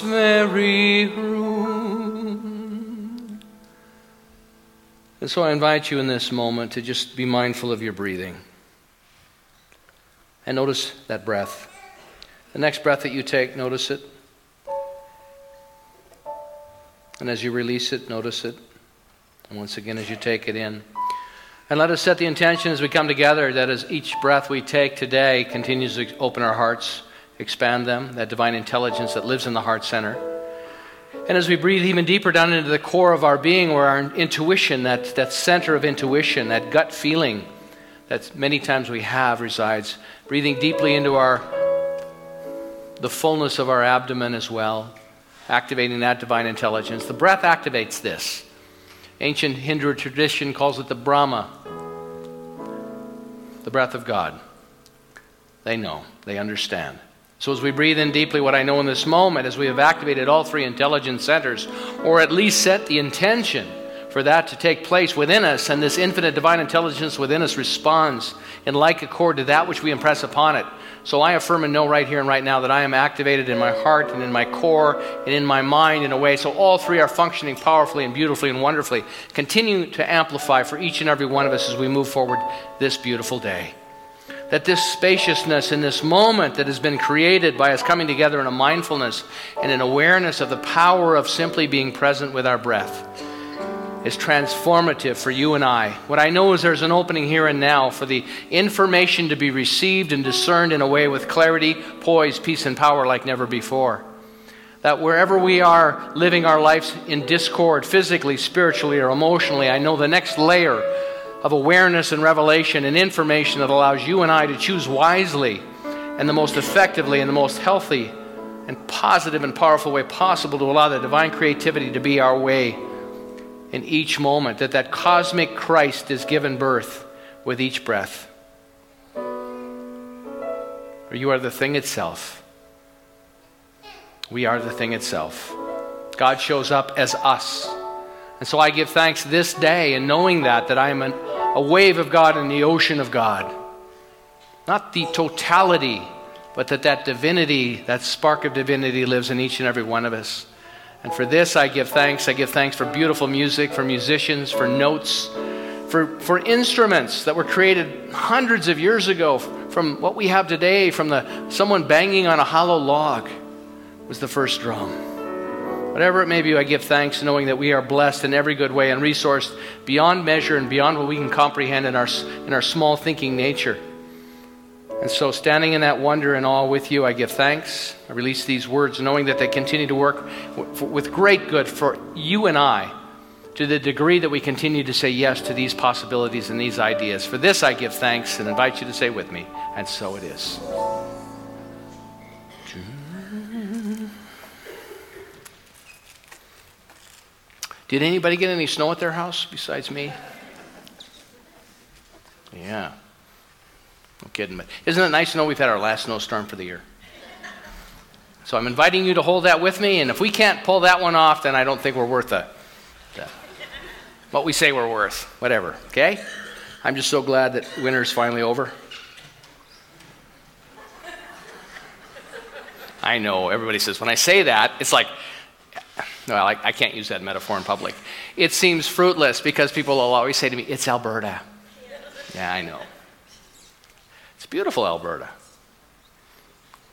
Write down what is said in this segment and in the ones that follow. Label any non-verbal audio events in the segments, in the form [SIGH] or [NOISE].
Very room. And so I invite you in this moment to just be mindful of your breathing. And notice that breath. The next breath that you take, notice it. And as you release it, notice it. And once again, as you take it in. And let us set the intention as we come together that as each breath we take today continues to open our hearts, expand them, that divine intelligence that lives in the heart center. And as we breathe even deeper down into the core of our being, where our intuition, that, that center of intuition, that gut feeling that many times we have resides, breathing deeply into our the fullness of our abdomen as well activating that divine intelligence. The breath activates this. Ancient Hindu tradition calls it the Brahma, the breath of God. They know, they understand. So, as we breathe in deeply, what I know in this moment, as we have activated all three intelligence centers, or at least set the intention for that to take place within us, and this infinite divine intelligence within us responds in like accord to that which we impress upon it. So I affirm and know right here and right now that I am activated in my heart and in my core and in my mind in a way so all three are functioning powerfully and beautifully and wonderfully. Continue to amplify for each and every one of us as we move forward this beautiful day. That this spaciousness in this moment that has been created by us coming together in a mindfulness and an awareness of the power of simply being present with our breath is transformative for you and I. What I know is there's an opening here and now for the information to be received and discerned in a way with clarity, poise, peace, and power like never before. That wherever we are living our lives in discord, physically, spiritually, or emotionally, I know the next layer of awareness and revelation and information that allows you and I to choose wisely and the most effectively and the most healthy and positive and powerful way possible to allow the divine creativity to be our way in each moment, that that cosmic Christ is given birth with each breath. Or you are the thing itself. We are the thing itself. God shows up as us. And so I give thanks this day in knowing that, that I am an, a wave of God in the ocean of God. Not the totality, but that that divinity, that spark of divinity lives in each and every one of us. And for this, I give thanks. I give thanks for beautiful music, for musicians, for notes, for, for instruments that were created hundreds of years ago, from what we have today, from the, someone banging on a hollow log was the first drum. Whatever it may be, I give thanks knowing that we are blessed in every good way and resourced beyond measure and beyond what we can comprehend in our, in our small thinking nature. And so, standing in that wonder and awe with you, I give thanks. I release these words, knowing that they continue to work with great good for you and I, to the degree that we continue to say yes to these possibilities and these ideas. For this, I give thanks and invite you to say with me, and so it is. Did anybody get any snow at their house besides me? Yeah. No kidding. But isn't it nice to know we've had our last snowstorm for the year? So I'm inviting you to hold that with me, and if we can't pull that one off, then I don't think we're worth the what we say we're worth. Whatever. Okay? I'm just so glad that winter's finally over. I know everybody says when I say that, it's like, well, I, I can't use that metaphor in public. It seems fruitless because people will always say to me, "It's Alberta." Yeah, I know It's beautiful Alberta.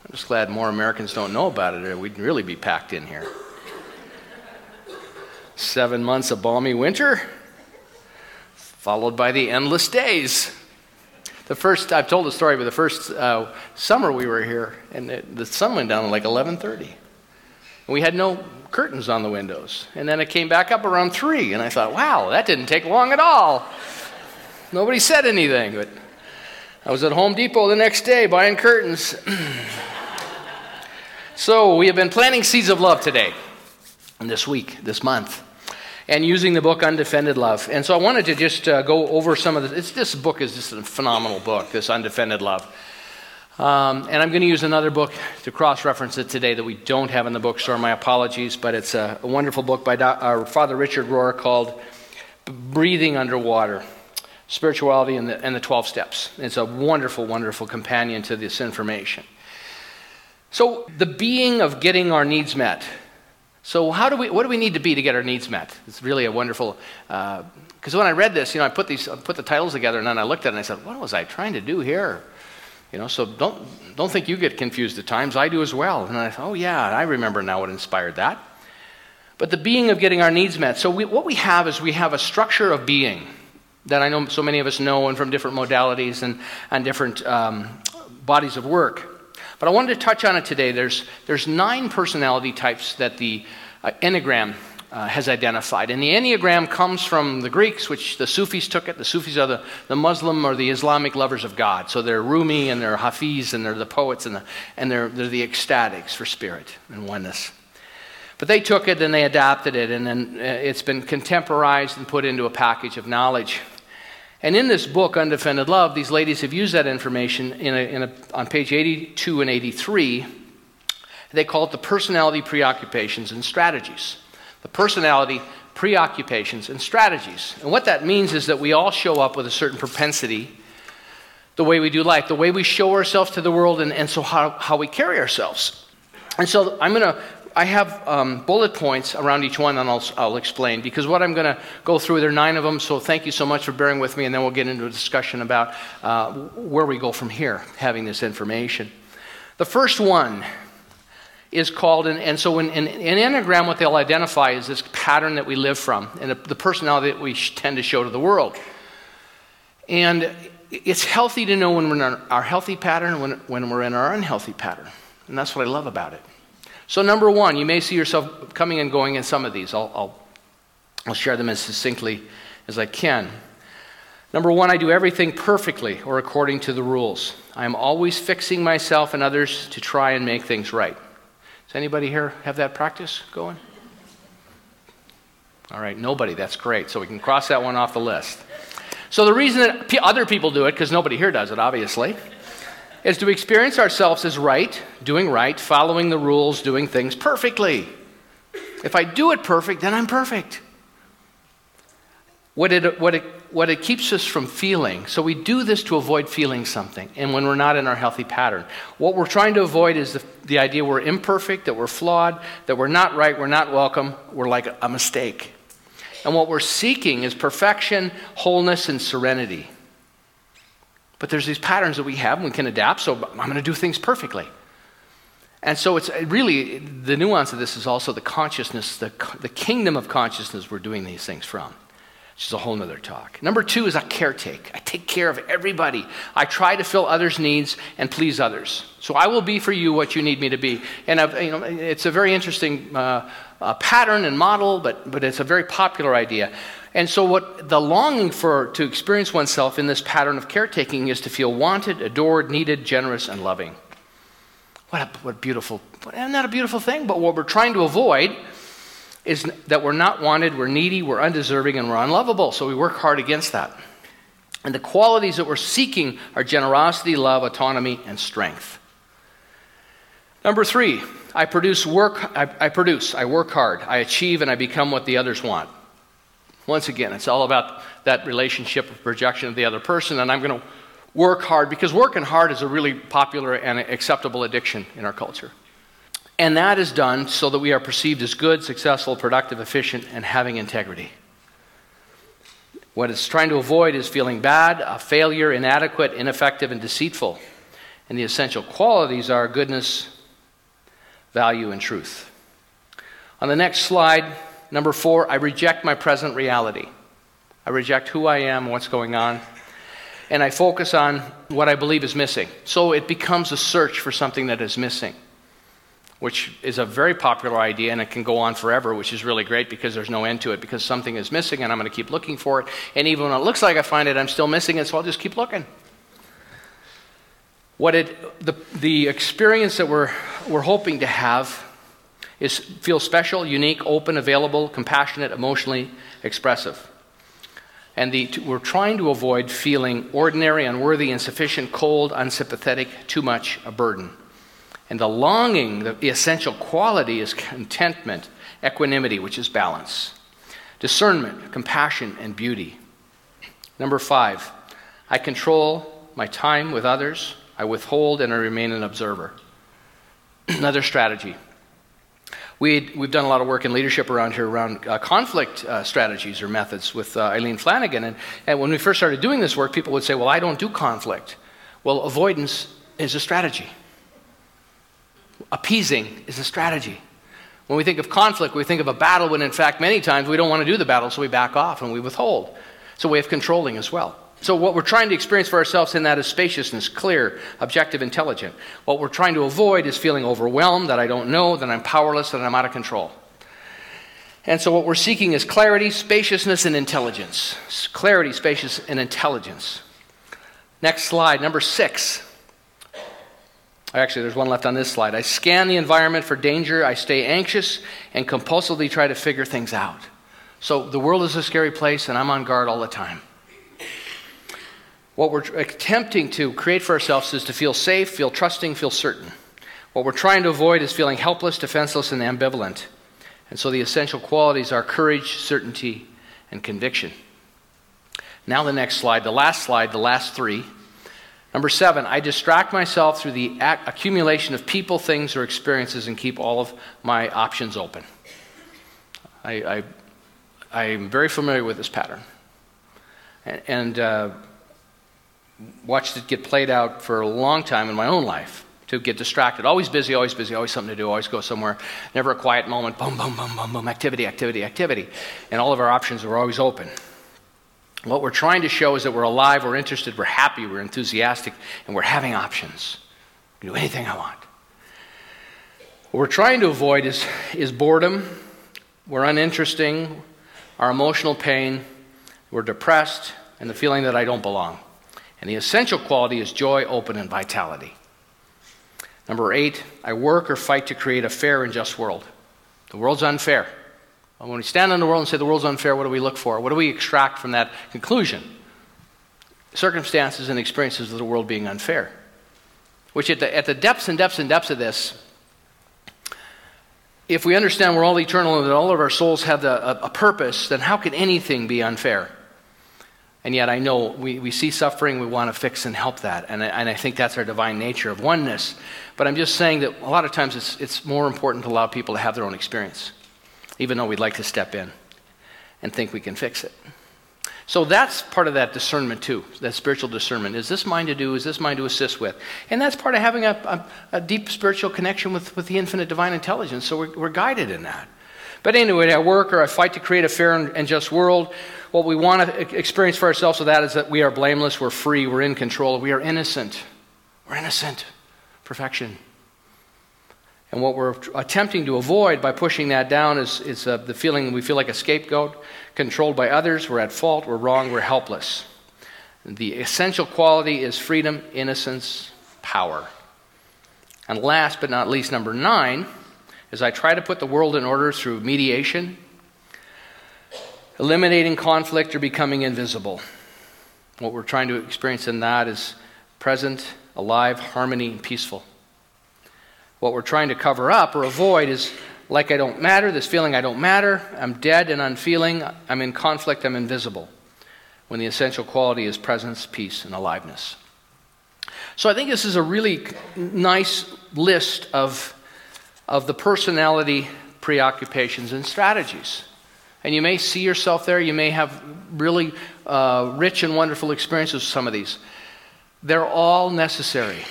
I'm just glad more Americans don't know about it, or we'd really be packed in here. Seven months of balmy winter, followed by the endless days. The first, I've told the story, but the first uh, summer we were here, and the sun went down at like 11:30, and we had no curtains on the windows. And then it came back up around three, and I thought, wow, that didn't take long at all. Nobody said anything, but I was at Home Depot the next day buying curtains. [CLEARS THROAT] so we have been planting seeds of love today, and this week, this month and using the book Undefended Love. And so I wanted to just uh, go over some of this. This book is just a phenomenal book, this Undefended Love. Um, and I'm going to use another book to cross reference it today that we don't have in the bookstore. My apologies, but it's a, a wonderful book by Do- our Father Richard Rohr called Breathing Underwater Spirituality and the, and the 12 Steps. It's a wonderful, wonderful companion to this information. So, the being of getting our needs met so, how do we, what do we need to be to get our needs met? It's really a wonderful, because uh, when I read this, you know, I put, these, I put the titles together and then I looked at it and I said, what was I trying to do here? You know, so don't, don't think you get confused at times. I do as well. And I thought, oh, yeah, I remember now what inspired that. But the being of getting our needs met. So, we, what we have is we have a structure of being that I know so many of us know and from different modalities and, and different um, bodies of work. But I wanted to touch on it today. There's, there's nine personality types that the uh, Enneagram uh, has identified. And the Enneagram comes from the Greeks, which the Sufis took it. The Sufis are the, the Muslim or the Islamic lovers of God. So they're Rumi and they're Hafiz and they're the poets and, the, and they're, they're the ecstatics for spirit and oneness. But they took it and they adapted it, and then uh, it's been contemporized and put into a package of knowledge. And in this book, Undefended Love, these ladies have used that information in a, in a, on page 82 and 83. They call it the personality preoccupations and strategies. Personality preoccupations and strategies. And what that means is that we all show up with a certain propensity, the way we do life, the way we show ourselves to the world, and, and so how, how we carry ourselves. And so I'm going to I have um, bullet points around each one, and I'll, I'll explain. Because what I'm going to go through, there are nine of them, so thank you so much for bearing with me, and then we'll get into a discussion about uh, where we go from here, having this information. The first one is called, and, and so in, in Enneagram, what they'll identify is this pattern that we live from, and the, personality that we tend to show to the world. And it's healthy to know when we're in our healthy pattern and when, when we're in our unhealthy pattern. And that's what I love about it. So, number one, you may see yourself coming and going in some of these. I'll, I'll, I'll share them as succinctly as I can. Number one, I do everything perfectly or according to the rules. I am always fixing myself and others to try and make things right. Does anybody here have that practice going? All right, nobody. That's great. So we can cross that one off the list. So the reason that other people do it, because nobody here does it, obviously, is to experience ourselves as right, doing right, following the rules, doing things perfectly. If I do it perfect, then I'm perfect. What it, what, it, what it keeps us from feeling, so we do this to avoid feeling something, and when we're not in our healthy pattern. What we're trying to avoid is the, the idea we're imperfect, that we're flawed, that we're not right, we're not welcome, we're like a mistake. And what we're seeking is perfection, wholeness, and serenity. But there's these patterns that we have and we can adapt, so I'm going to do things perfectly. And so it's really the nuance of this is also the consciousness, the, the kingdom of consciousness we're doing these things from. Which is a whole nother talk. Number two is I caretake. I take care of everybody. I try to fill others' needs and please others. So I will be for you what you need me to be. And I've, you know, it's a very interesting uh, uh, pattern and model, but, but it's a very popular idea. And so, what the longing for to experience oneself in this pattern of caretaking is to feel wanted, adored, needed, generous, and loving. What a, what beautiful, isn't that a beautiful thing? But what we're trying to avoid is that we're not wanted, we're needy, we're undeserving, and we're unlovable. So we work hard against that. And the qualities that we're seeking are generosity, love, autonomy, and strength. Number three, I produce work, I, I produce, I work hard, I achieve, and I become what the others want. Once again, it's all about that relationship of projection of the other person, and I'm going to work hard because working hard is a really popular and acceptable addiction in our culture. And that is done so that we are perceived as good, successful, productive, efficient, and having integrity. What it's trying to avoid is feeling bad, a failure, inadequate, ineffective, and deceitful. And the essential qualities are goodness, value, and truth. On the next slide, number four, I reject my present reality. I reject who I am, what's going on, and I focus on what I believe is missing. So it becomes a search for something that is missing, which is a very popular idea and it can go on forever, which is really great because there's no end to it because something is missing and I'm going to keep looking for it. And even when it looks like I find it, I'm still missing it, so I'll just keep looking. What it, the, the experience that we're, we're hoping to have is feel special, unique, open, available, compassionate, emotionally expressive. And the, we're trying to avoid feeling ordinary, unworthy, insufficient, cold, unsympathetic, too much a burden. And the longing, the, essential quality is contentment, equanimity, which is balance, discernment, compassion, and beauty. Number five, I control my time with others, I withhold, and I remain an observer. [CLEARS THROAT] Another strategy we we've done a lot of work in leadership around here around uh, conflict uh, strategies or methods with uh, Eileen Flanagan. And, and when we first started doing this work, people would say, Well, I don't do conflict. Well, avoidance is a strategy, appeasing is a strategy. When we think of conflict, we think of a battle when, in fact, many times we don't want to do the battle, so we back off and we withhold. It's a way of controlling as well. So, what we're trying to experience for ourselves in that is spaciousness, clear, objective, intelligent. What we're trying to avoid is feeling overwhelmed, that I don't know, that I'm powerless, that I'm out of control. And so, what we're seeking is clarity, spaciousness, and intelligence. Clarity, spacious, and intelligence. Next slide, number six. Actually, there's one left on this slide. I scan the environment for danger. I stay anxious and compulsively try to figure things out. So, the world is a scary place, and I'm on guard all the time. What we're attempting to create for ourselves is to feel safe, feel trusting, feel certain. What we're trying to avoid is feeling helpless, defenseless, and ambivalent. And so the essential qualities are courage, certainty, and conviction. Now, the next slide, the last slide, the last three. Number seven, I distract myself through the accumulation of people, things, or experiences and keep all of my options open. I, I, am very familiar with this pattern. And, and uh, watched it get played out for a long time in my own life to get distracted. Always busy, always busy, always something to do, always go somewhere. Never a quiet moment. Boom, boom, boom, boom, boom. Activity, activity, activity. And all of our options were always open. What we're trying to show is that we're alive, we're interested, we're happy, we're enthusiastic, and we're having options. I can do anything I want. What we're trying to avoid is, is boredom. We're uninteresting, our emotional pain, we're depressed, and the feeling that I don't belong. And the essential quality is joy, open, and vitality. Number eight, I work or fight to create a fair and just world. The world's unfair. Um, when we stand in the world and say the world's unfair, what do we look for? What do we extract from that conclusion? Circumstances and experiences of the world being unfair. Which, at the, at the depths and depths and depths of this, if we understand we're all eternal and that all of our souls have the, a, a purpose, then how can anything be unfair? And yet I know we, we see suffering, we want to fix and help that. And I, and I think that's our divine nature of oneness. But I'm just saying that a lot of times it's, it's more important to allow people to have their own experience, even though we'd like to step in and think we can fix it. So that's part of that discernment too, that spiritual discernment. Is this mine to do? Is this mine to assist with? And that's part of having a, a, a deep spiritual connection with, with the infinite divine intelligence. So we're, we're guided in that. But anyway, I work or I fight to create a fair and just world what we want to experience for ourselves with that is that we are blameless, we're free, we're in control, we are innocent. We're innocent. Perfection. And what we're attempting to avoid by pushing that down is, is uh, the feeling we feel like a scapegoat, controlled by others, we're at fault, we're wrong, we're helpless. The essential quality is freedom, innocence, power. And last but not least, number nine, is I try to put the world in order through mediation eliminating conflict or becoming invisible. What we're trying to experience in that is present, alive, harmony, and peaceful. What we're trying to cover up or avoid is like I don't matter, this feeling I don't matter, I'm dead and unfeeling, I'm in conflict, I'm invisible. When the essential quality is presence, peace, and aliveness. So I think this is a really nice list of, of the personality preoccupations and strategies. And you may see yourself there. You may have really uh, rich and wonderful experiences with some of these. They're all necessary.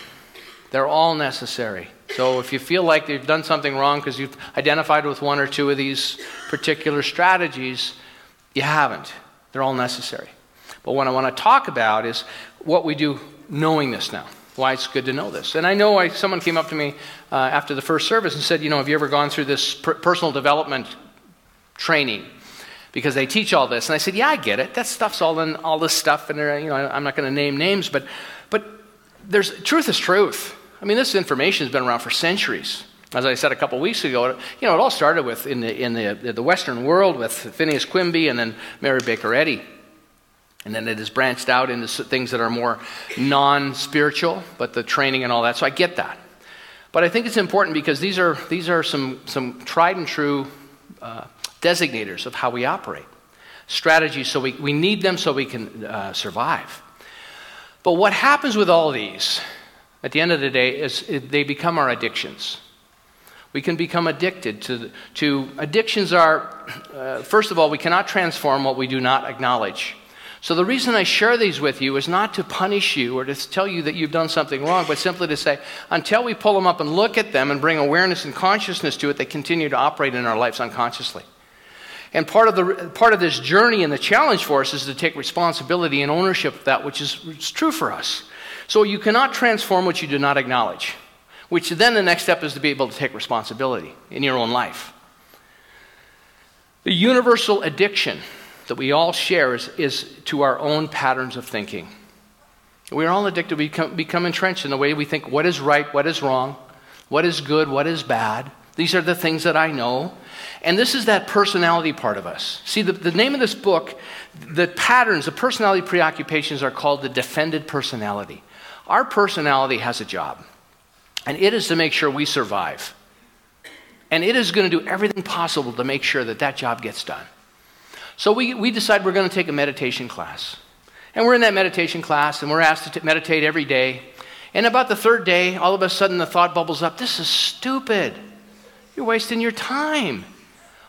They're all necessary. So if you feel like you've done something wrong because you've identified with one or two of these particular strategies, you haven't. They're all necessary. But what I want to talk about is what we do knowing this now. Why it's good to know this. And I know I, someone came up to me uh, after the first service and said, You know, have you ever gone through this per- personal development training? Because they teach all this. And I said, Yeah, I get it. That stuff's all in all this stuff. And you know, I'm not going to name names, but, but there's, truth is truth. I mean, this information has been around for centuries. As I said a couple weeks ago, you know, it all started with in the, in the, the Western world with Phineas Quimby and then Mary Baker Eddy. And then it has branched out into things that are more non spiritual, but the training and all that. So I get that. But I think it's important because these are, these are some, some tried and true uh, designators of how we operate. Strategies, so we, we need them so we can uh, survive. But what happens with all these at the end of the day is they become our addictions. We can become addicted to, to addictions are, uh, first of all, we cannot transform what we do not acknowledge. So the reason I share these with you is not to punish you or to tell you that you've done something wrong, but simply to say, until we pull them up and look at them and bring awareness and consciousness to it, they continue to operate in our lives unconsciously. And part of, the, part of this journey and the challenge for us is to take responsibility and ownership of that which is, true for us. So you cannot transform what you do not acknowledge, which then the next step is to be able to take responsibility in your own life. The universal addiction that we all share is, is to our own patterns of thinking. We're all addicted. We become, become entrenched in the way we think what is right, what is wrong, what is good, what is bad. These are the things that I know. And this is that personality part of us. See, the, the name of this book, the patterns, the personality preoccupations are called the defended personality. Our personality has a job, and it is to make sure we survive. And it is going to do everything possible to make sure that that job gets done. So we, we decide we're going to take a meditation class. And we're in that meditation class, and we're asked to t- meditate every day. And about the third day, all of a sudden the thought bubbles up this is stupid. You're wasting your time.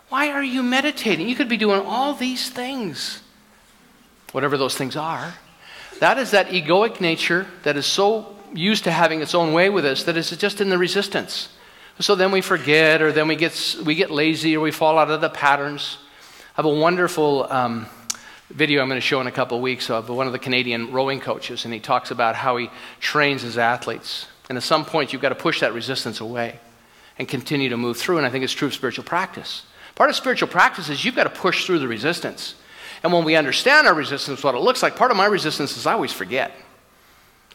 Why are you meditating? You could be doing all these things, whatever those things are. That is that egoic nature that is so used to having its own way with us that it's just in the resistance. So then we forget, or then we get, we get lazy, or we fall out of the patterns. I have a wonderful um, video I'm going to show in a couple of weeks of one of the Canadian rowing coaches, and he talks about how he trains his athletes. And at some point, you've got to push that resistance away and continue to move through. And I think it's true of spiritual practice. Part of spiritual practice is you've got to push through the resistance. And when we understand our resistance, what it looks like, part of my resistance is I always forget.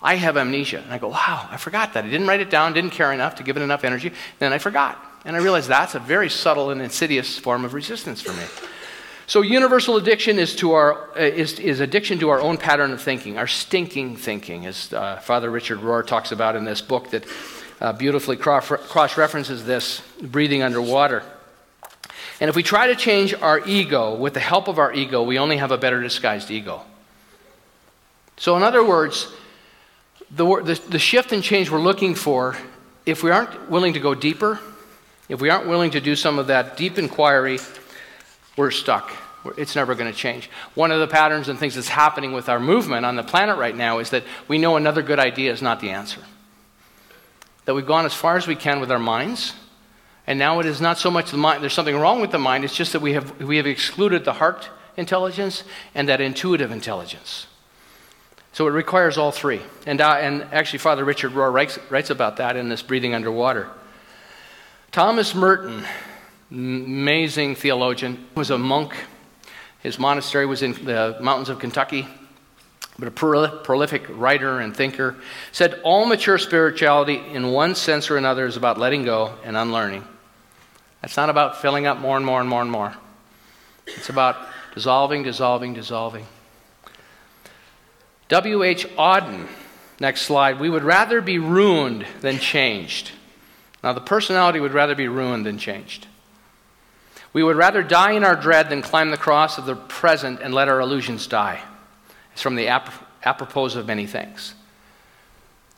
I have amnesia. And I go, wow, I forgot that. I didn't write it down, didn't care enough to give it enough energy. Then I forgot. And I realized that's a very subtle and insidious form of resistance for me. So, universal addiction is, to our, uh, is, is addiction to our own pattern of thinking, our stinking thinking, as uh, Father Richard Rohr talks about in this book that uh, beautifully cross references this breathing underwater. And if we try to change our ego with the help of our ego, we only have a better disguised ego. So, in other words, the, the, the shift and change we're looking for, if we aren't willing to go deeper, if we aren't willing to do some of that deep inquiry, we're stuck. It's never going to change. One of the patterns and things that's happening with our movement on the planet right now is that we know another good idea is not the answer. That we've gone as far as we can with our minds, and now it is not so much the mind, there's something wrong with the mind, it's just that we have, we have excluded the heart intelligence and that intuitive intelligence. So it requires all three. And, uh, and actually, Father Richard Rohr writes, writes about that in this Breathing Underwater. Thomas Merton, amazing theologian, was a monk. His monastery was in the mountains of Kentucky but a prolific writer and thinker, said all mature spirituality, in one sense or another, is about letting go and unlearning. It's not about filling up more and more and more and more. It's about dissolving, dissolving, dissolving. W.H. Auden, next slide. We would rather be ruined than changed. Now, the personality would rather be ruined than changed. We would rather die in our dread than climb the cross of the present and let our illusions die. It's from the ap- apropos of many things.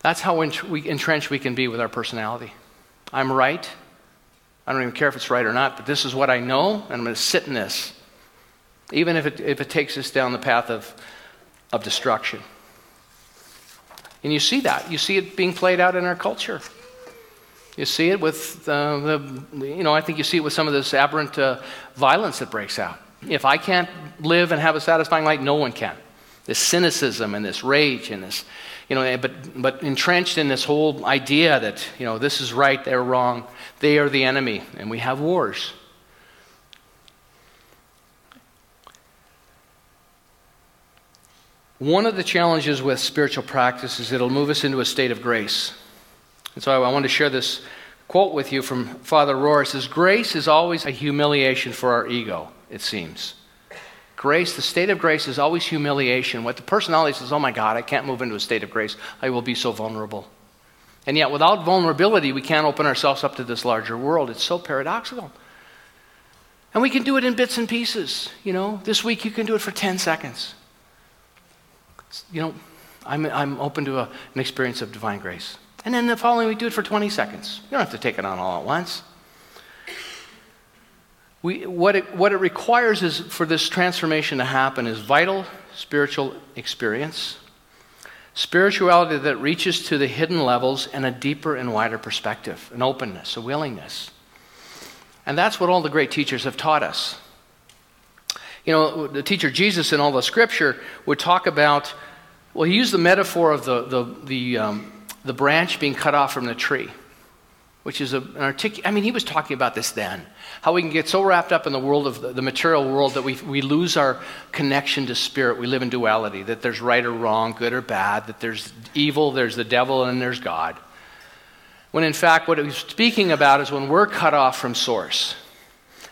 That's how entrenched we can be with our personality. I'm right. I don't even care if it's right or not, but this is what I know, and I'm going to sit in this, even if it, if it takes us down the path of, of destruction. And you see that. You see it being played out in our culture. You see it with uh, the, you know, I think you see it with some of this aberrant uh, violence that breaks out. If I can't live and have a satisfying life, no one can. This cynicism and this rage and this, you know, but, but entrenched in this whole idea that, you know, this is right, they're wrong, they are the enemy, and we have wars. One of the challenges with spiritual practice is it'll move us into a state of grace. And so I want to share this quote with you from Father Rohr. It says, Grace is always a humiliation for our ego, it seems. Grace, the state of grace is always humiliation. What the personality says, oh my God, I can't move into a state of grace. I will be so vulnerable. And yet, without vulnerability, we can't open ourselves up to this larger world. It's so paradoxical. And we can do it in bits and pieces. You know, this week you can do it for 10 seconds you know, I'm, I'm open to a, an experience of divine grace. And then the following week, do it for 20 seconds. You don't have to take it on all at once. We, what, it, what it requires is for this transformation to happen is vital spiritual experience, spirituality that reaches to the hidden levels and a deeper and wider perspective, an openness, a willingness. And that's what all the great teachers have taught us. You know, the teacher Jesus in all the scripture would talk about, well, he used the metaphor of the, the, the, um, the branch being cut off from the tree, which is a, an articulate, I mean, he was talking about this then. How we can get so wrapped up in the world of the, the material world that we, we lose our connection to spirit. We live in duality, that there's right or wrong, good or bad, that there's evil, there's the devil, and there's God. When in fact, what he was speaking about is when we're cut off from source.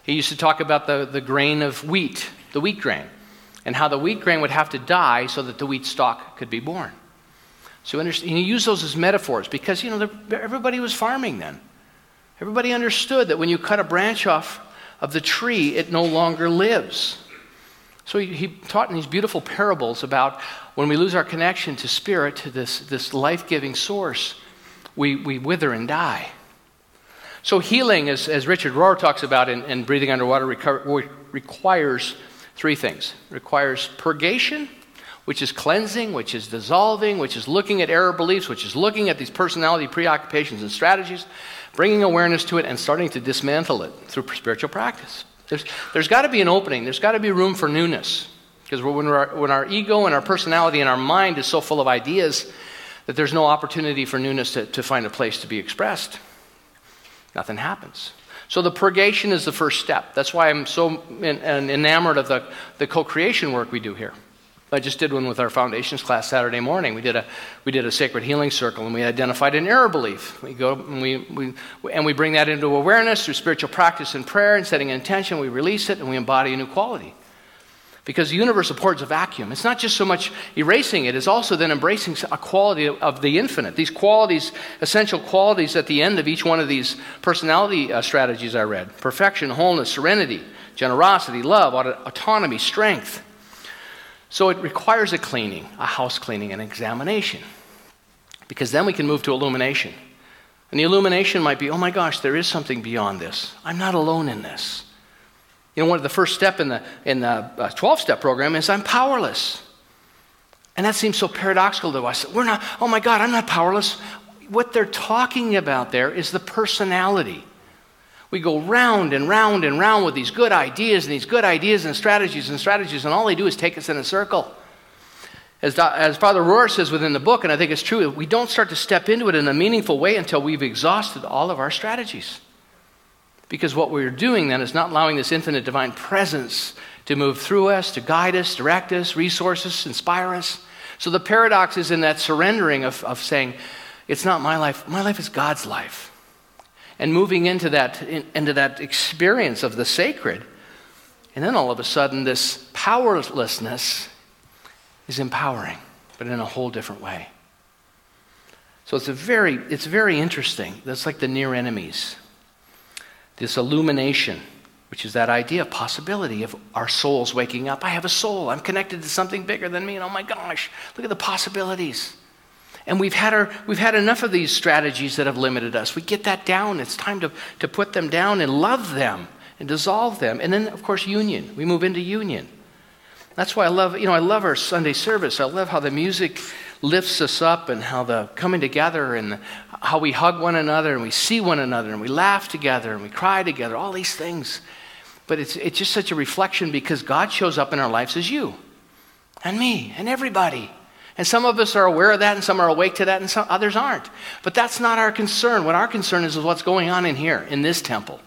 He used to talk about the, the grain of wheat the wheat grain, and how the wheat grain would have to die so that the wheat stalk could be born. So you used those as metaphors because you know everybody was farming then. Everybody understood that when you cut a branch off of the tree, it no longer lives. So he, he taught in these beautiful parables about when we lose our connection to spirit, to this, this life giving source, we, we wither and die. So healing, as, as Richard Rohr talks about in, in Breathing Underwater, requires Three things it requires purgation, which is cleansing, which is dissolving, which is looking at error beliefs, which is looking at these personality preoccupations and strategies, bringing awareness to it, and starting to dismantle it through spiritual practice. There's, there's got to be an opening, there's got to be room for newness. Because when, when our ego and our personality and our mind is so full of ideas that there's no opportunity for newness to, to find a place to be expressed, nothing happens. So the purgation is the first step. That's why I'm so enamored of the, the co creation work we do here. I just did one with our foundations class Saturday morning. We did a, we did a sacred healing circle and we identified an error belief. We go and we, we, and we bring that into awareness through spiritual practice and prayer and setting an intention. We release it and we embody a new quality. Because the universe affords a vacuum. It's not just so much erasing it, it's also then embracing a quality of the infinite. These qualities, essential qualities at the end of each one of these personality uh, strategies I read perfection, wholeness, serenity, generosity, love, autonomy, strength. So it requires a cleaning, a house cleaning, an examination. Because then we can move to illumination. And the illumination might be oh my gosh, there is something beyond this. I'm not alone in this. You know, one of the first step in the in the 12 uh, step program is I'm powerless. And that seems so paradoxical to us. We're not, oh my God, I'm not powerless. What they're talking about there is the personality. We go round and round and round with these good ideas and these good ideas and strategies and strategies, and all they do is take us in a circle. As, as Father Rohr says within the book, and I think it's true, we don't start to step into it in a meaningful way until we've exhausted all of our strategies. Because what we're doing then is not allowing this infinite divine presence to move through us, to guide us, direct us, resource us, inspire us. So the paradox is in that surrendering of, of saying, it's not my life, my life is God's life. And moving into that, in, into that experience of the sacred. And then all of a sudden, this powerlessness is empowering, but in a whole different way. So it's a very, it's very interesting. That's like the near enemies this illumination, which is that idea of possibility of our souls waking up. I have a soul. I'm connected to something bigger than me. And oh my gosh, look at the possibilities. And we've had, our, we've had enough of these strategies that have limited us. We get that down. It's time to, to put them down and love them and dissolve them. And then, of course, union. We move into union. That's why I love, you know, I love our Sunday service. I love how the music lifts us up and how the coming together and how we hug one another and we see one another and we laugh together and we cry together, all these things. But it's, it's just such a reflection because God shows up in our lives as you and me and everybody. And some of us are aware of that and some are awake to that and some others aren't. But that's not our concern. What our concern is is what's going on in here, in this temple.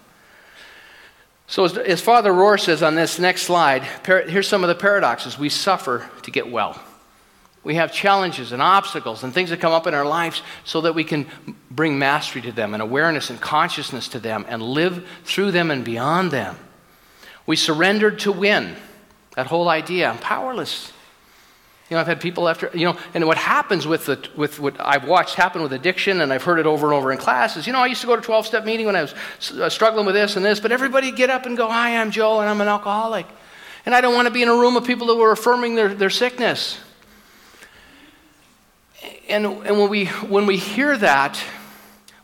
So, as, as Father Rohr says on this next slide, here's some of the paradoxes. We suffer to get well. We have challenges and obstacles and things that come up in our lives so that we can bring mastery to them and awareness and consciousness to them and live through them and beyond them. We surrendered to win. That whole idea, I'm powerless. You know, I've had people after, you know, and what happens with, the, with what I've watched happen with addiction, and I've heard it over and over in classes. You know, I used to go to 12 step meeting when I was uh, struggling with this and this, but everybody get up and go, Hi, I'm Joe, and I'm an alcoholic. And I don't want to be in a room of people that were affirming their, their sickness. And, and when, we, when we hear that,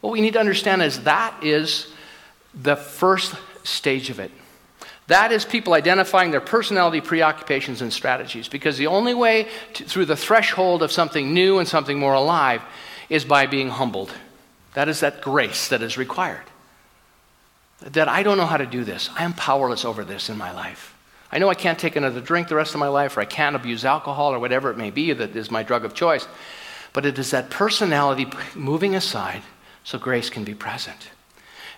what we need to understand is that is the first stage of it. That is people identifying their personality, preoccupations, and strategies. Because the only way to, through the threshold of something new and something more alive is by being humbled. That is that grace that is required. That I don't know how to do this. I am powerless over this in my life. I know I can't take another drink the rest of my life, or I can't abuse alcohol, or whatever it may be that is my drug of choice. But it is that personality moving aside so grace can be present.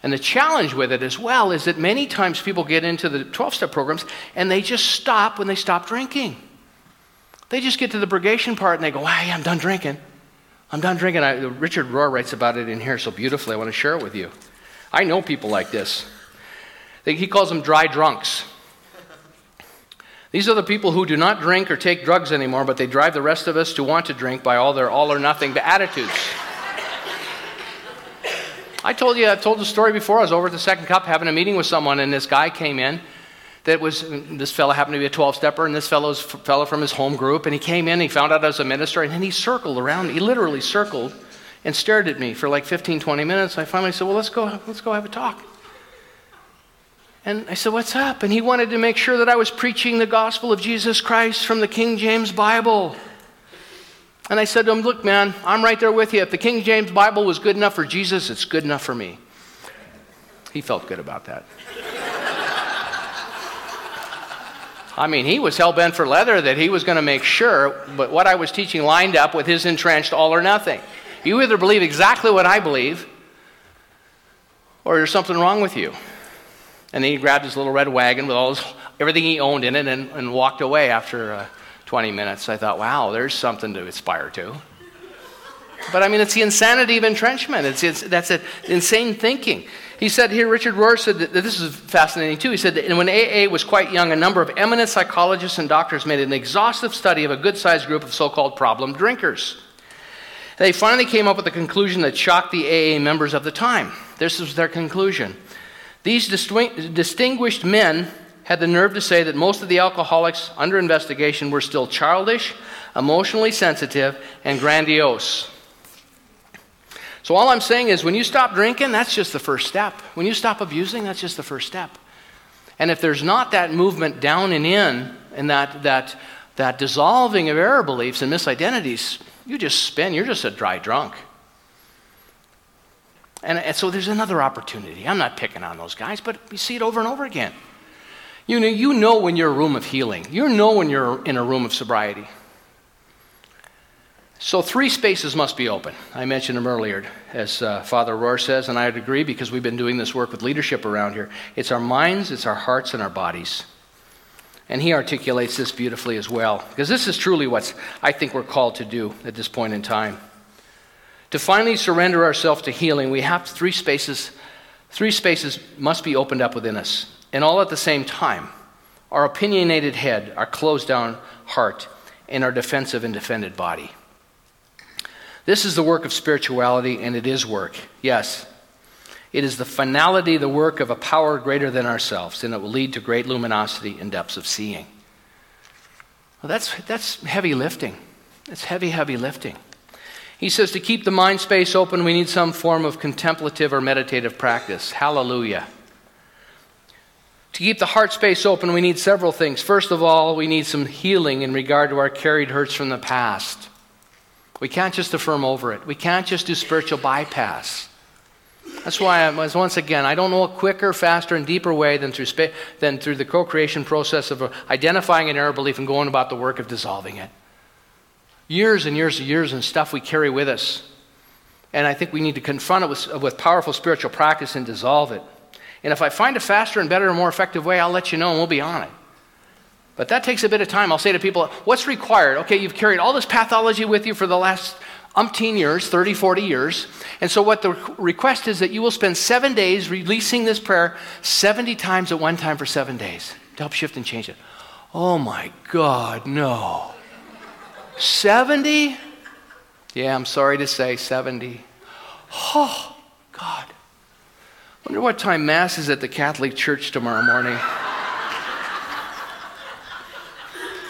And the challenge with it as well is that many times people get into the 12 step programs and they just stop when they stop drinking. They just get to the purgation part and they go, hey, I'm done drinking. I'm done drinking. I, Richard Rohr writes about it in here so beautifully. I want to share it with you. I know people like this. He calls them dry drunks. These are the people who do not drink or take drugs anymore, but they drive the rest of us to want to drink by all their all or nothing attitudes. I told you, I've told the story before. I was over at the Second Cup having a meeting with someone, and this guy came in. That was this fellow happened to be a 12 stepper, and this fellow's fellow from his home group. And he came in, he found out I was a minister, and then he circled around. He literally circled and stared at me for like 15, 20 minutes. I finally said, "Well, let's go, let's go have a talk." And I said, What's up? And he wanted to make sure that I was preaching the gospel of Jesus Christ from the King James Bible. And I said to him, Look, man, I'm right there with you. If the King James Bible was good enough for Jesus, it's good enough for me. He felt good about that. [LAUGHS] I mean, he was hell bent for leather that he was going to make sure, but what I was teaching lined up with his entrenched all or nothing. You either believe exactly what I believe, or there's something wrong with you. And then he grabbed his little red wagon with all his, everything he owned in it and, and walked away after. Uh, 20 minutes, I thought, wow, there's something to aspire to. But I mean, it's the insanity of entrenchment. It's, it's, that's it, insane thinking. He said here, Richard Rohr said that this is fascinating too. He said that when AA was quite young, a number of eminent psychologists and doctors made an exhaustive study of a good sized group of so called problem drinkers. They finally came up with a conclusion that shocked the AA members of the time. This was their conclusion. These distinguished men had the nerve to say that most of the alcoholics under investigation were still childish, emotionally sensitive, and grandiose. So, all I'm saying is when you stop drinking, that's just the first step. When you stop abusing, that's just the first step. And if there's not that movement down and in, and that, that, that dissolving of error beliefs and misidentities, you just spin, you're just a dry drunk. And, and so there's another opportunity. I'm not picking on those guys, but we see it over and over again. You know, you know when you're a room of healing. You know when you're in a room of sobriety. So, three spaces must be open. I mentioned them earlier, as uh, Father Rohr says, and I'd agree because we've been doing this work with leadership around here. It's our minds, it's our hearts, and our bodies. And he articulates this beautifully as well, because this is truly what I think we're called to do at this point in time. To finally surrender ourselves to healing, we have three spaces. Three spaces must be opened up within us and all at the same time our opinionated head, our closed down heart, and our defensive and defended body. This is the work of spirituality, and it is work. Yes, it is the finality, the work of a power greater than ourselves, and it will lead to great luminosity and depths of seeing. Well, that's, that's heavy lifting. It's heavy, heavy lifting. He says to keep the mind space open, we need some form of contemplative or meditative practice. Hallelujah. To keep the heart space open, we need several things. First of all, we need some healing in regard to our carried hurts from the past. We can't just affirm over it. We can't just do spiritual bypass. That's why, I was, once again, I don't know a quicker, faster, and deeper way than through, spa- than through the co creation process of uh, identifying an error belief and going about the work of dissolving it. Years and years and years and stuff we carry with us. And I think we need to confront it with, with powerful spiritual practice and dissolve it. And if I find a faster and better and more effective way, I'll let you know and we'll be on it. But that takes a bit of time. I'll say to people, what's required? Okay, you've carried all this pathology with you for the last umpteen years, 30, 40 years. And so, what the request is that you will spend seven days releasing this prayer 70 times at one time for seven days to help shift and change it. Oh my God, no. 70? Yeah, I'm sorry to say 70. Oh, God. Wonder what time Mass is at the Catholic Church tomorrow morning.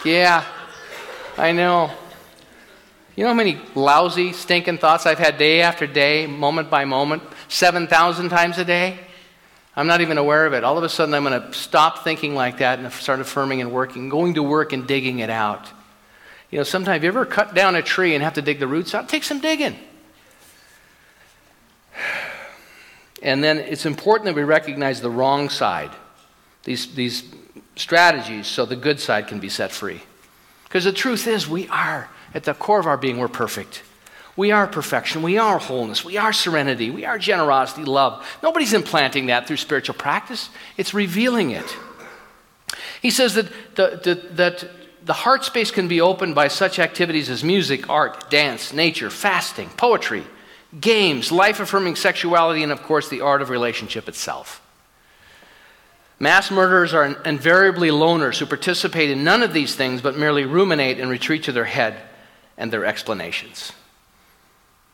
Yeah, I know. You know how many lousy, stinking thoughts I've had day after day, moment by moment, 7,000 times a day? I'm not even aware of it. All of a sudden, I'm going to stop thinking like that and start affirming and working, going to work and digging it out. You know, sometimes you ever cut down a tree and have to dig the roots out? Take some digging. And then it's important that we recognize the wrong side. These, these strategies so the good side can be set free. Because the truth is, we are, at the core of our being, we're perfect. We are perfection. We are wholeness. We are serenity. We are generosity, love. Nobody's implanting that through spiritual practice, it's revealing it. He says that the, the, that the heart space can be opened by such activities as music, art, dance, nature, fasting, poetry, games, life affirming sexuality, and of course, the art of relationship itself. Mass murderers are invariably loners who participate in none of these things but merely ruminate and retreat to their head and their explanations.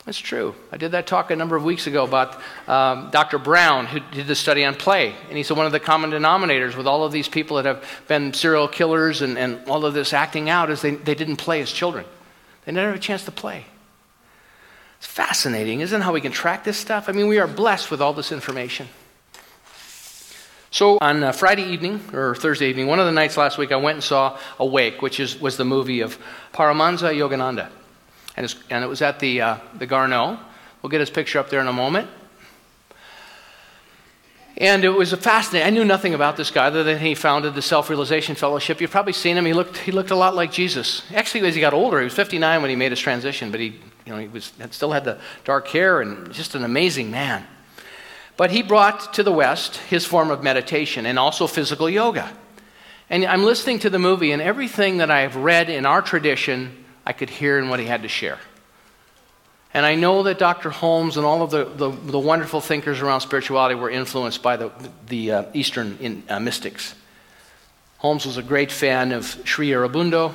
That's true. I did that talk a number of weeks ago about um, Dr. Brown, who did the study on play. And he said one of the common denominators with all of these people that have been serial killers and, and all of this acting out is they, they didn't play as children. They never had a chance to play. It's fascinating, isn't it, how we can track this stuff? I mean, we are blessed with all this information. So on uh, Friday evening or Thursday evening, one of the nights last week, I went and saw Awake, which is, was the movie of Paramahansa Yogananda. And, and it was at the, uh, the Garneau. We'll get his picture up there in a moment. And it was a fascinating. I knew nothing about this guy other than he founded the Self Realization Fellowship. You've probably seen him. He looked, he looked a lot like Jesus. Actually, as he got older, he was 59 when he made his transition, but he, you know, he was, still had the dark hair and just an amazing man. But he brought to the West his form of meditation and also physical yoga. And I'm listening to the movie, and everything that I've read in our tradition, I could hear in what he had to share. And I know that Dr. Holmes and all of the, the, the wonderful thinkers around spirituality were influenced by the, the uh, Eastern in, uh, mystics. Holmes was a great fan of Sri Aurobindo.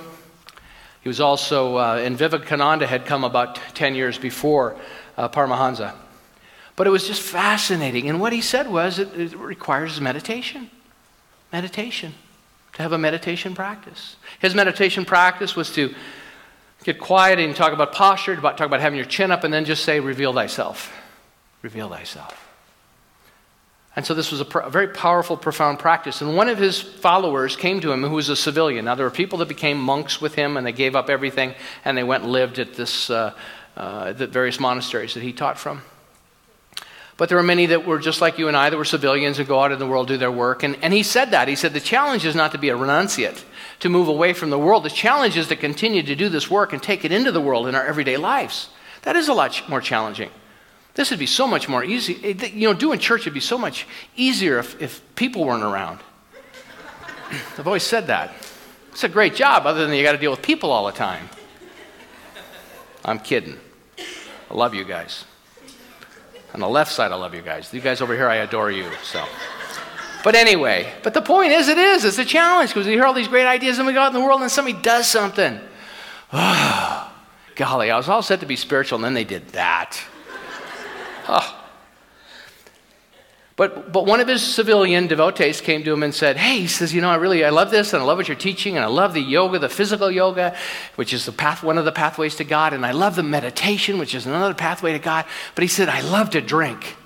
He was also, uh, and Vivekananda had come about 10 years before uh, Paramahansa. But it was just fascinating. And what he said was it, it requires meditation. Meditation. To have a meditation practice. His meditation practice was to get quiet and talk about posture, talk about having your chin up, and then just say, Reveal thyself. Reveal thyself. And so this was a, pr- a, very powerful, profound practice. And one of his followers came to him who was a civilian. Now, there were people that became monks with him, and they gave up everything, and they went and lived at this, uh, uh, the various monasteries that he taught from. But there were many that were just like you and I, that were civilians and go out in the world, do their work. And, and he said that. He said, the challenge is not to be a renunciate, to move away from the world. The challenge is to continue to do this work and take it into the world in our everyday lives. That is a lot more challenging. This would be so much more easy. Eh, you know, doing church would be so much easier if, if people weren't around. [CLEARS THROAT] I've always said that. It's a great job, other than you got to deal with people all the time. I'm kidding. I love you guys. On the left side, I love you guys. You guys over here, I adore you. So. But anyway, but the point is, it is. It's a challenge because we hear all these great ideas and we go out in the world and somebody does something. Oh, [SIGHS] golly, I was all set to be spiritual and then they did that. Oh, but, but one of his civilian devotees came to him and said, Hey, he says, You know, I really I love this and I love what you're teaching and I love the yoga, the physical yoga, which is the path, one of the pathways to God, and I love the meditation, which is another pathway to God. But he said, I love to drink.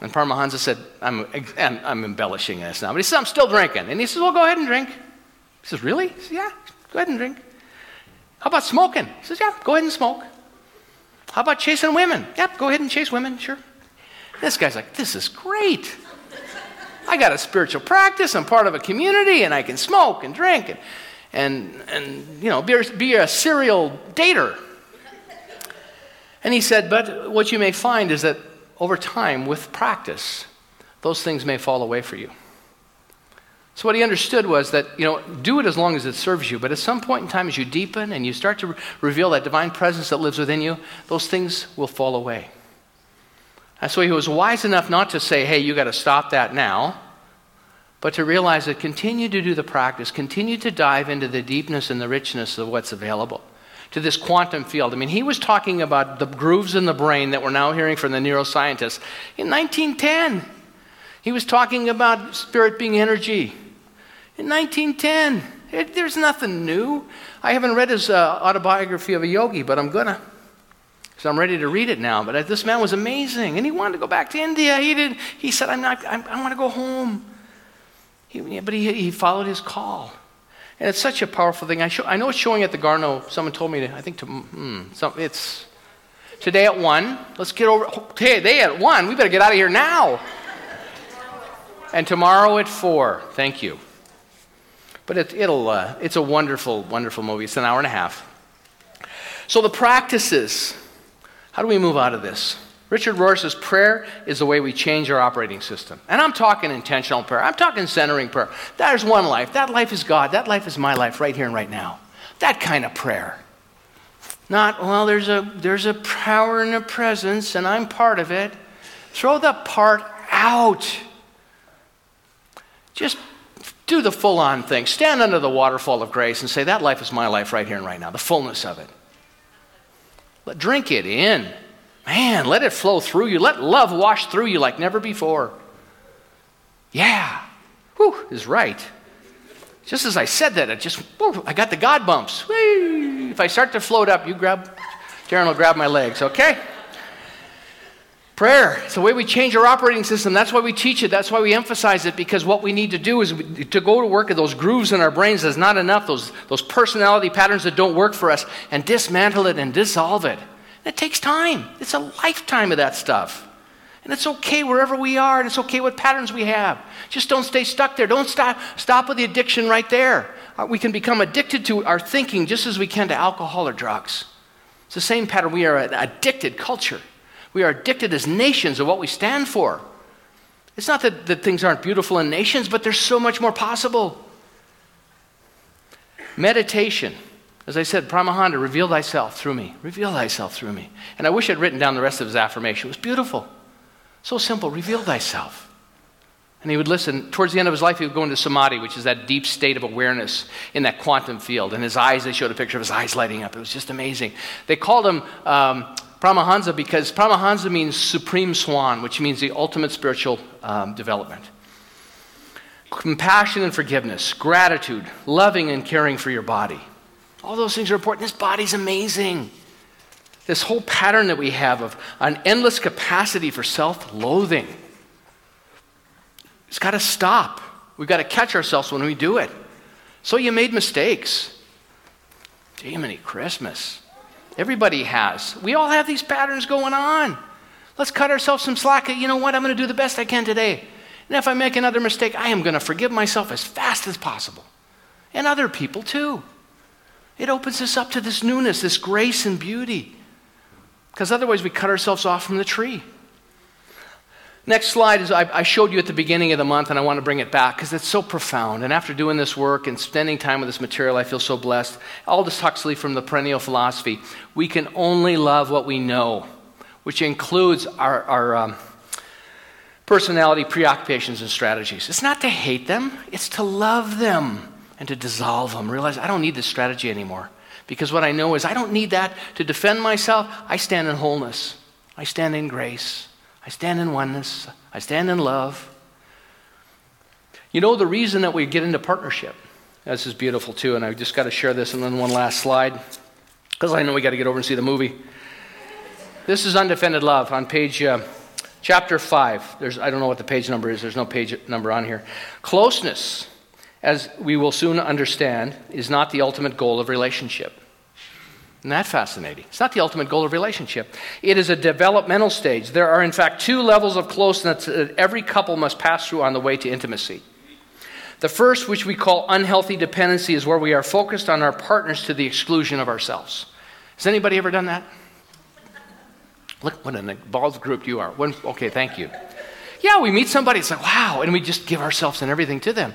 And Paramahansa said, I'm, I'm embellishing this now, but he said, I'm still drinking. And he says, Well, go ahead and drink. He says, Really? He says, Yeah, go ahead and drink. How about smoking? He says, Yeah, go ahead and smoke. How about chasing women? Yep, go ahead and chase women, sure. This guy's like, This is great. I got a spiritual practice. I'm part of a community, and I can smoke and drink and, and, and you know, be, be a serial dater. And he said, But what you may find is that over time, with practice, those things may fall away for you. So what he understood was that, you know, do it as long as it serves you, but at some point in time, as you deepen and you start to re- reveal that divine presence that lives within you, those things will fall away. And so he was wise enough not to say, hey, you got to stop that now, but to realize that continue to do the practice, continue to dive into the deepness and the richness of what's available to this quantum field. I mean, he was talking about the grooves in the brain that we're now hearing from the neuroscientists in 1910. He was talking about spirit being energy in 1910. It, there's nothing new. I haven't read his uh, autobiography of a yogi, but I'm gonna. So I'm ready to read it now. But this man was amazing, and he wanted to go back to India. He did. He said, "I'm not. I'm, i want to go home." He, but he, he followed his call. And it's such a powerful thing. I, show, I know it's showing at the Garneau. Someone told me, to, I think, to, hmm, some, it's today at 1. Let's get over. Today at 1. We better get out of here now. And tomorrow at 4. Thank you. But it, will uh, it's a wonderful, wonderful movie. It's an hour and a half. So the practices. How do we move out of this? Richard Rohr says prayer is the way we change our operating system. And I'm talking intentional prayer. I'm talking centering prayer. There's one life. That life is God. That life is my life right here and right now. That kind of prayer. Not, well, there's a, there's a power and a presence, and I'm part of it. Throw the part out. Just do the full on thing. Stand under the waterfall of grace and say, That life is my life right here and right now, the fullness of it. Let, drink it in. Man, let it flow through you. Let love wash through you like never before. Yeah. Whew, is right. Just as I said that, I just, whew, I got the God bumps. Whee! If I start to float up, you grab, Darren will grab my legs, okay? Prayer. It's the way we change our operating system. That's why we teach it. That's why we emphasize it, because what we need to do is to go to work at those grooves in our brains that's not enough, those, those personality patterns that don't work for us, and dismantle it and dissolve it. It takes time. It's a lifetime of that stuff. And it's okay wherever we are, and it's okay what patterns we have. Just don't stay stuck there. Don't stop, stop with the addiction right there. Uh, we can become addicted to our thinking just as we can to alcohol or drugs. It's the same pattern. We are an addicted culture. We are addicted as nations of what we stand for. It's not that, that things aren't beautiful in nations, but there's so much more possible. Meditation. As I said, Paramahansa, reveal thyself through me. Reveal thyself through me. And I wish I'd written down the rest of his affirmation. It was beautiful. So simple. Reveal thyself. And he would listen. Towards the end of his life, he would go into samadhi, which is that deep state of awareness in that quantum field. And his eyes, they showed a picture of his eyes lighting up. It was just amazing. They called him um, Paramahansa because Paramahansa means supreme swan, which means the ultimate spiritual um, development. Compassion and forgiveness, gratitude, loving and caring for your body. All those things are important. This body's amazing. This whole pattern that we have of an endless capacity for self loathing. It's got to stop. We've got to catch ourselves when we do it. So you made mistakes. Jiminy Christmas. Everybody has. We all have these patterns going on. Let's cut ourselves some slack. You know what? I'm going to do the best I can today. And if I make another mistake, I am going to forgive myself as fast as possible. And other people too. It opens us up to this newness, this grace and beauty. Because otherwise, we cut ourselves off from the tree. Next slide is I, showed you at the beginning of the month, and I want to bring it back because it's so profound. And after doing this work and spending time with this material, I feel so blessed. Aldous Huxley from the Perennial Philosophy we can only love what we know, which includes our, our um, personality, preoccupations, and strategies. It's not to hate them, it's to love them and to dissolve them. Realize I don't need this strategy anymore. Because what I know is I don't need that to defend myself. I stand in wholeness, I stand in grace, I stand in oneness, I stand in love. You know, the reason that we get into partnership, this is beautiful too, and I just got to share this and then one last slide, because I know we got to get over and see the movie. This is Undefended Love on page. Uh, chapter 5 there's i don't know what the page number is there's no page number on here closeness as we will soon understand, is not the ultimate goal of relationship. Isn't that fascinating? It's not the ultimate goal of relationship. It is a developmental stage. There are, in fact, two levels of closeness that every couple must pass through on the way to intimacy. The first, which we call unhealthy dependency, is where we are focused on our partners to the exclusion of ourselves. Has anybody ever done that? Look what an involved group you are. When, okay, thank you. Yeah, we meet somebody, it's like, wow, and we just give ourselves and everything to them.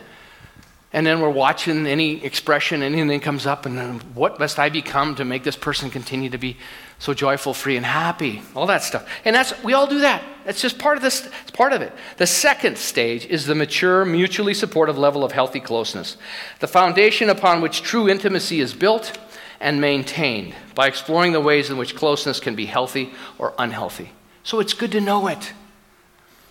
And then we're watching any expression, anything comes up, and then what must I become to make this person continue to be so joyful, free, and happy? All that stuff. And that's we all do that. That's just part of this. It's part of it. The second stage is the mature, mutually supportive level of healthy closeness, the foundation upon which true intimacy is built and maintained by exploring the ways in which closeness can be healthy or unhealthy. So it's good to know it.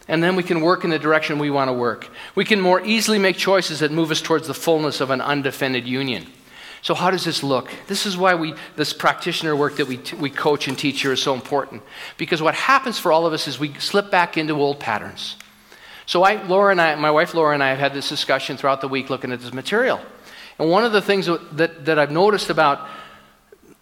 And then we can work in the direction we want to work. We can more easily make choices that move us towards the fullness of an undefended union. So, how does this look? This is why we, this practitioner work that we, t- we coach and teach here is so important. Because what happens for all of us is we slip back into old patterns. So, I, Laura and I, my wife Laura and I have had this discussion throughout the week looking at this material. And one of the things that, that I've noticed about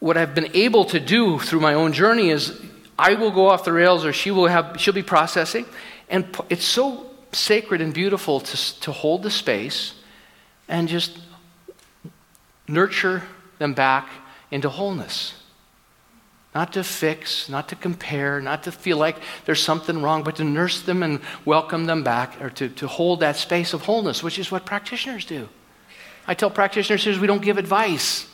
what I've been able to do through my own journey is I will go off the rails or she will have, she'll be processing. And it's so sacred and beautiful to, to hold the space and just nurture them back into wholeness. Not to fix, not to compare, not to feel like there's something wrong, but to nurse them and welcome them back, or to, to hold that space of wholeness, which is what practitioners do. I tell practitioners we don't give advice.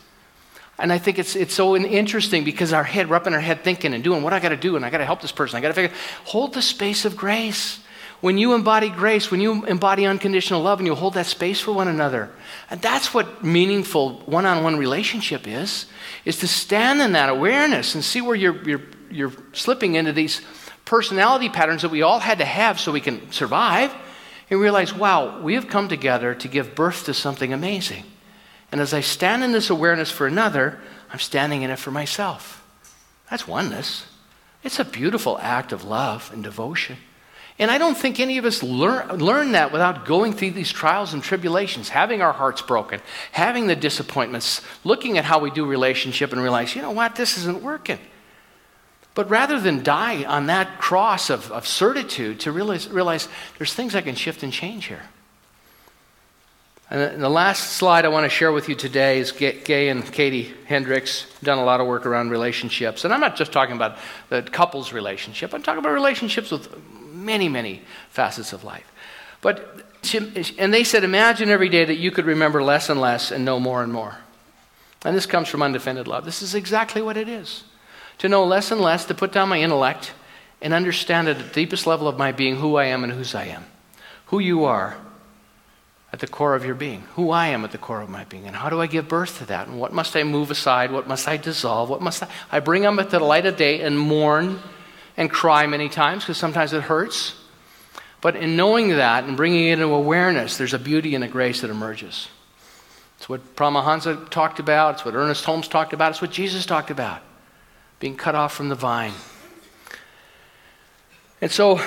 And I think it's, it's so interesting because our head, we're up in our head thinking and doing what I got to do, and I got to help this person. I got to figure, hold the space of grace. When you embody grace, when you embody unconditional love, and you hold that space for one another, and that's what meaningful one-on-one relationship is, is to stand in that awareness and see where you're, you're, you're slipping into these personality patterns that we all had to have so we can survive, and realize, wow, we have come together to give birth to something amazing. And as I stand in this awareness for another, I'm standing in it for myself. That's oneness. It's a beautiful act of love and devotion. And I don't think any of us learn, learn that without going through these trials and tribulations, having our hearts broken, having the disappointments, looking at how we do relationship and realize, you know what, this isn't working. But rather than die on that cross of, of certitude, to realize, realize there's things I can shift and change here. And the last slide I want to share with you today is Gay and Katie Hendricks done a lot of work around relationships. And I'm not just talking about the couple's relationship, I'm talking about relationships with many, many facets of life. But, and they said, imagine every day that you could remember less and less and know more and more. And this comes from undefended love. This is exactly what it is. To know less and less, to put down my intellect and understand at the deepest level of my being who I am and whose I am. Who you are at the core of your being, who I am at the core of my being, and how do I give birth to that? And what must I move aside? What must I dissolve? What must I? I bring them at the light of day and mourn and cry many times because sometimes it hurts. But in knowing that and bringing it into awareness, there's a beauty and a grace that emerges. It's what Paramahansa talked about, it's what Ernest Holmes talked about, it's what Jesus talked about being cut off from the vine. And so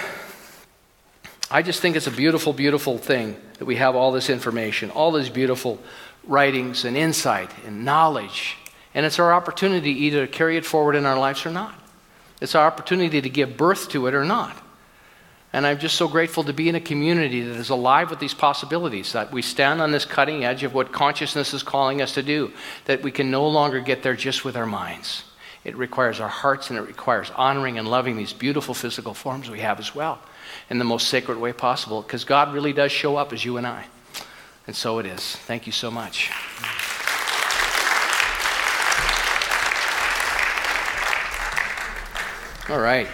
I just think it's a beautiful, beautiful thing that we have all this information, all these beautiful writings and insight and knowledge. And it's our opportunity either to carry it forward in our lives or not. It's our opportunity to give birth to it or not. And I'm just so grateful to be in a community that is alive with these possibilities, that we stand on this cutting edge of what consciousness is calling us to do, that we can no longer get there just with our minds. It requires our hearts and it requires honoring and loving these beautiful physical forms we have as well in the most sacred way possible because God really does show up as you and I. And so it is. Thank you so much. All right.